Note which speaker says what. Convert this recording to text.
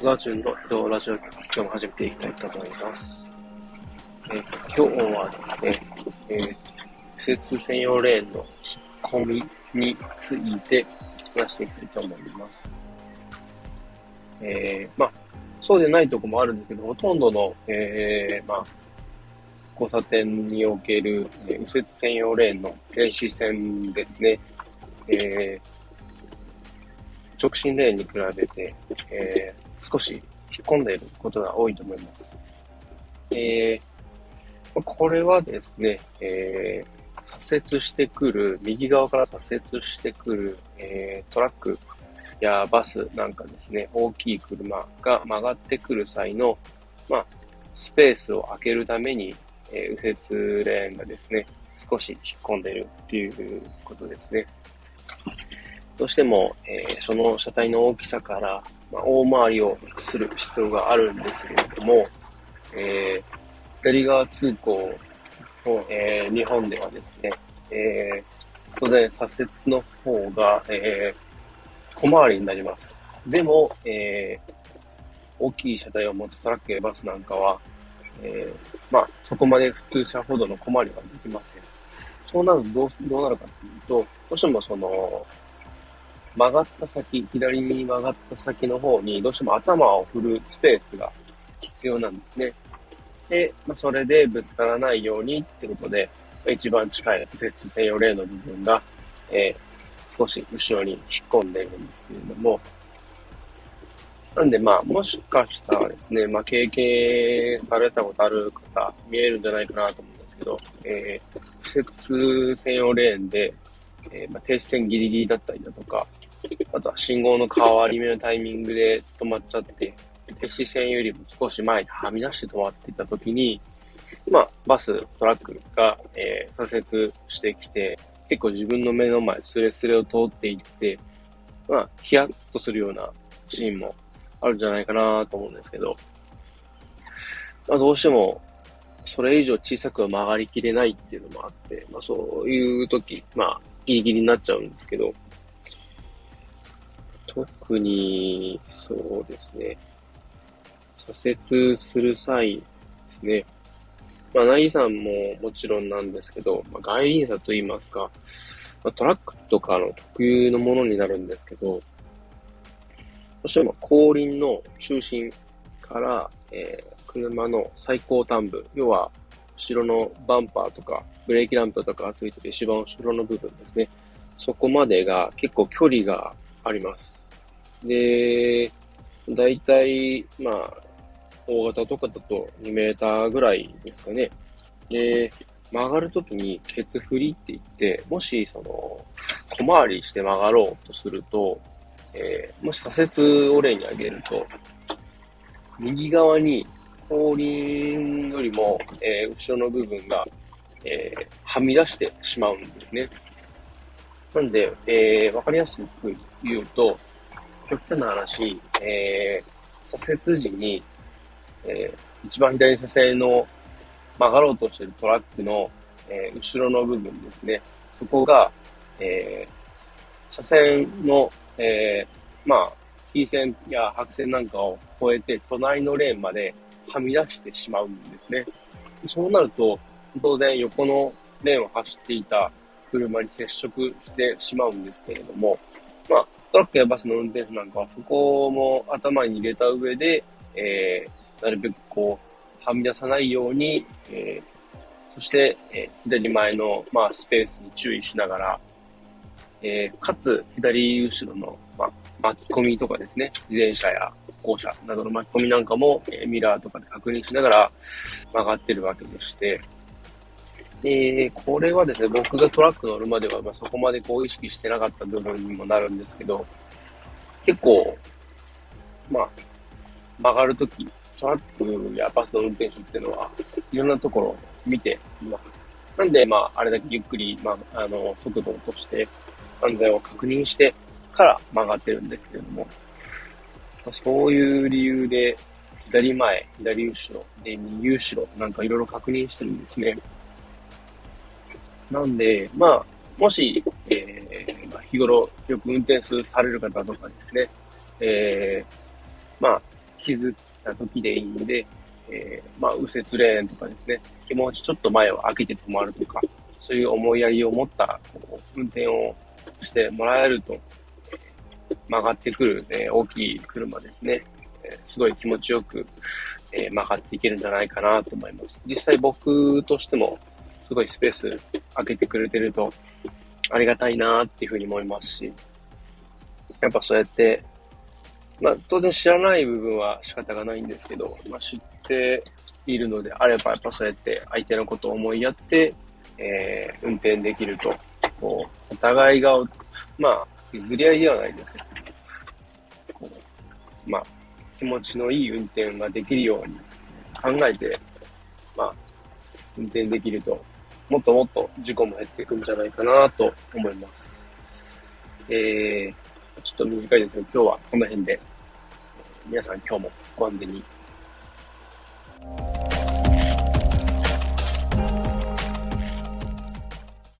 Speaker 1: 津川順の移動ラジオ局、今日も始めていきたいと思います。えー、今日はですね、えー、施設専用レーンの引っ込みについて話していきたいと思います。えー、まあ、そうでないとこもあるんですけど、ほとんどの、えー、まあ、交差点における、えー、右折専用レーンの停止線ですね、えー、直進レーンに比べて、えー、少し引っ込んでいることが多いと思います。えー、これはですね、えー、左折してくる、右側から左折してくる、えー、トラックやバスなんかですね、大きい車が曲がってくる際の、まあ、スペースを空けるために、えー、右折レーンがですね、少し引っ込んでいるっていうことですね。どうしても、えー、その車体の大きさから、まあ、大回りをする必要があるんですけれども、えー、左側通行の、えー、日本ではですね、え、当然左折の方が、え、小回りになります。でも、え、大きい車体を持つトラックやバスなんかは、え、まあ、そこまで普通車ほどの小回りができません。そうなるとどう、どうなるかというと、どうしてもその、曲がった先、左に曲がった先の方に、どうしても頭を振るスペースが必要なんですね。で、まあ、それでぶつからないようにってことで、一番近い右折専用レーンの部分が、えー、少し後ろに引っ込んでいるんですけれども、なんでまあ、もしかしたらですね、まあ、経験されたことある方、見えるんじゃないかなと思うんですけど、えー、右折専用レーンで、えー、まあ、停止線ギリギリだったりだとか、あとは信号の変わり目のタイミングで止まっちゃって、停止線よりも少し前にはみ出して止まっていた時に、まあ、バス、トラックが、えー、左折してきて、結構自分の目の前、スレスレを通っていって、まあ、ヒヤッとするようなシーンもあるんじゃないかなと思うんですけど、まあ、どうしても、それ以上小さくは曲がりきれないっていうのもあって、まあ、そういう時、まあ、ギリギリになっちゃうんですけど、特に、そうですね。左折する際ですね。まあ、ナイさんももちろんなんですけど、まあ、外輪差と言いますか、まあ、トラックとかの特有のものになるんですけど、どうしても後輪の中心から、えー、車の最高端部、要は後ろのバンパーとかブレーキランプとかがついてる一番後ろの部分ですね。そこまでが結構距離があります。で、だいたい、まあ、大型とかだと2メーターぐらいですかね。で、曲がるときにケツ振りって言って、もしその、小回りして曲がろうとすると、えー、もし左折を例に挙げると、右側に後輪よりも、えー、後ろの部分が、えー、はみ出してしまうんですね。なんで、えー、わかりやすく言うと、極端な話、えー、左折時に、えー、一番左車線の曲がろうとしているトラックの、えー、後ろの部分ですね。そこが、えー、車線の、えー、まあ、T 線や白線なんかを越えて、隣のレーンまではみ出してしまうんですね。そうなると、当然横のレーンを走っていた車に接触してしまうんですけれども、まあ、トラックやバスの運転手なんかはそこも頭に入れた上で、えー、なるべくこう、はみ出さないように、えー、そして、えー、左前の、まあ、スペースに注意しながら、えー、かつ、左後ろの、まあ、巻き込みとかですね、自転車や行者などの巻き込みなんかも、え、ミラーとかで確認しながら曲がってるわけでして、え、これはですね、僕がトラック乗るまでは、ま、そこまでこう意識してなかった部分にもなるんですけど、結構、まあ、曲がるとき、トラックやバスの運転手っていうのは、いろんなところを見ています。なんで、まあ、あれだけゆっくり、まあ、あの、速度を落として、安全を確認してから曲がってるんですけれども、そういう理由で、左前、左後ろ、で、右後ろ、なんかいろいろ確認してるんですね。なんで、まあ、もし、えー、まあ、日頃よく運転される方とかですね、えー、まあ、気づいた時でいいんで、えー、まあ、右折レーンとかですね、気持ちちょっと前を開けて止まるとか、そういう思いやりを持ったこう運転をしてもらえると、曲がってくる、ね、大きい車ですね、えすごい気持ちよく、え、曲がっていけるんじゃないかなと思います。実際僕としても、すごいスペース開けてくれてると、ありがたいなっていうふうに思いますし、やっぱそうやって、まあ当然知らない部分は仕方がないんですけど、まあ知っているのであれば、やっぱそうやって相手のことを思いやって、えー、運転できると、こう、お互いが、まあ、譲り合いではないですけど、気持ちのいい運転ができるように考えて、まあ、運転できると、もっともっと事故も減っていくんじゃないかなと思います。えー、ちょっと短いですけど、今日はこの辺で、皆さん今日もご安全に。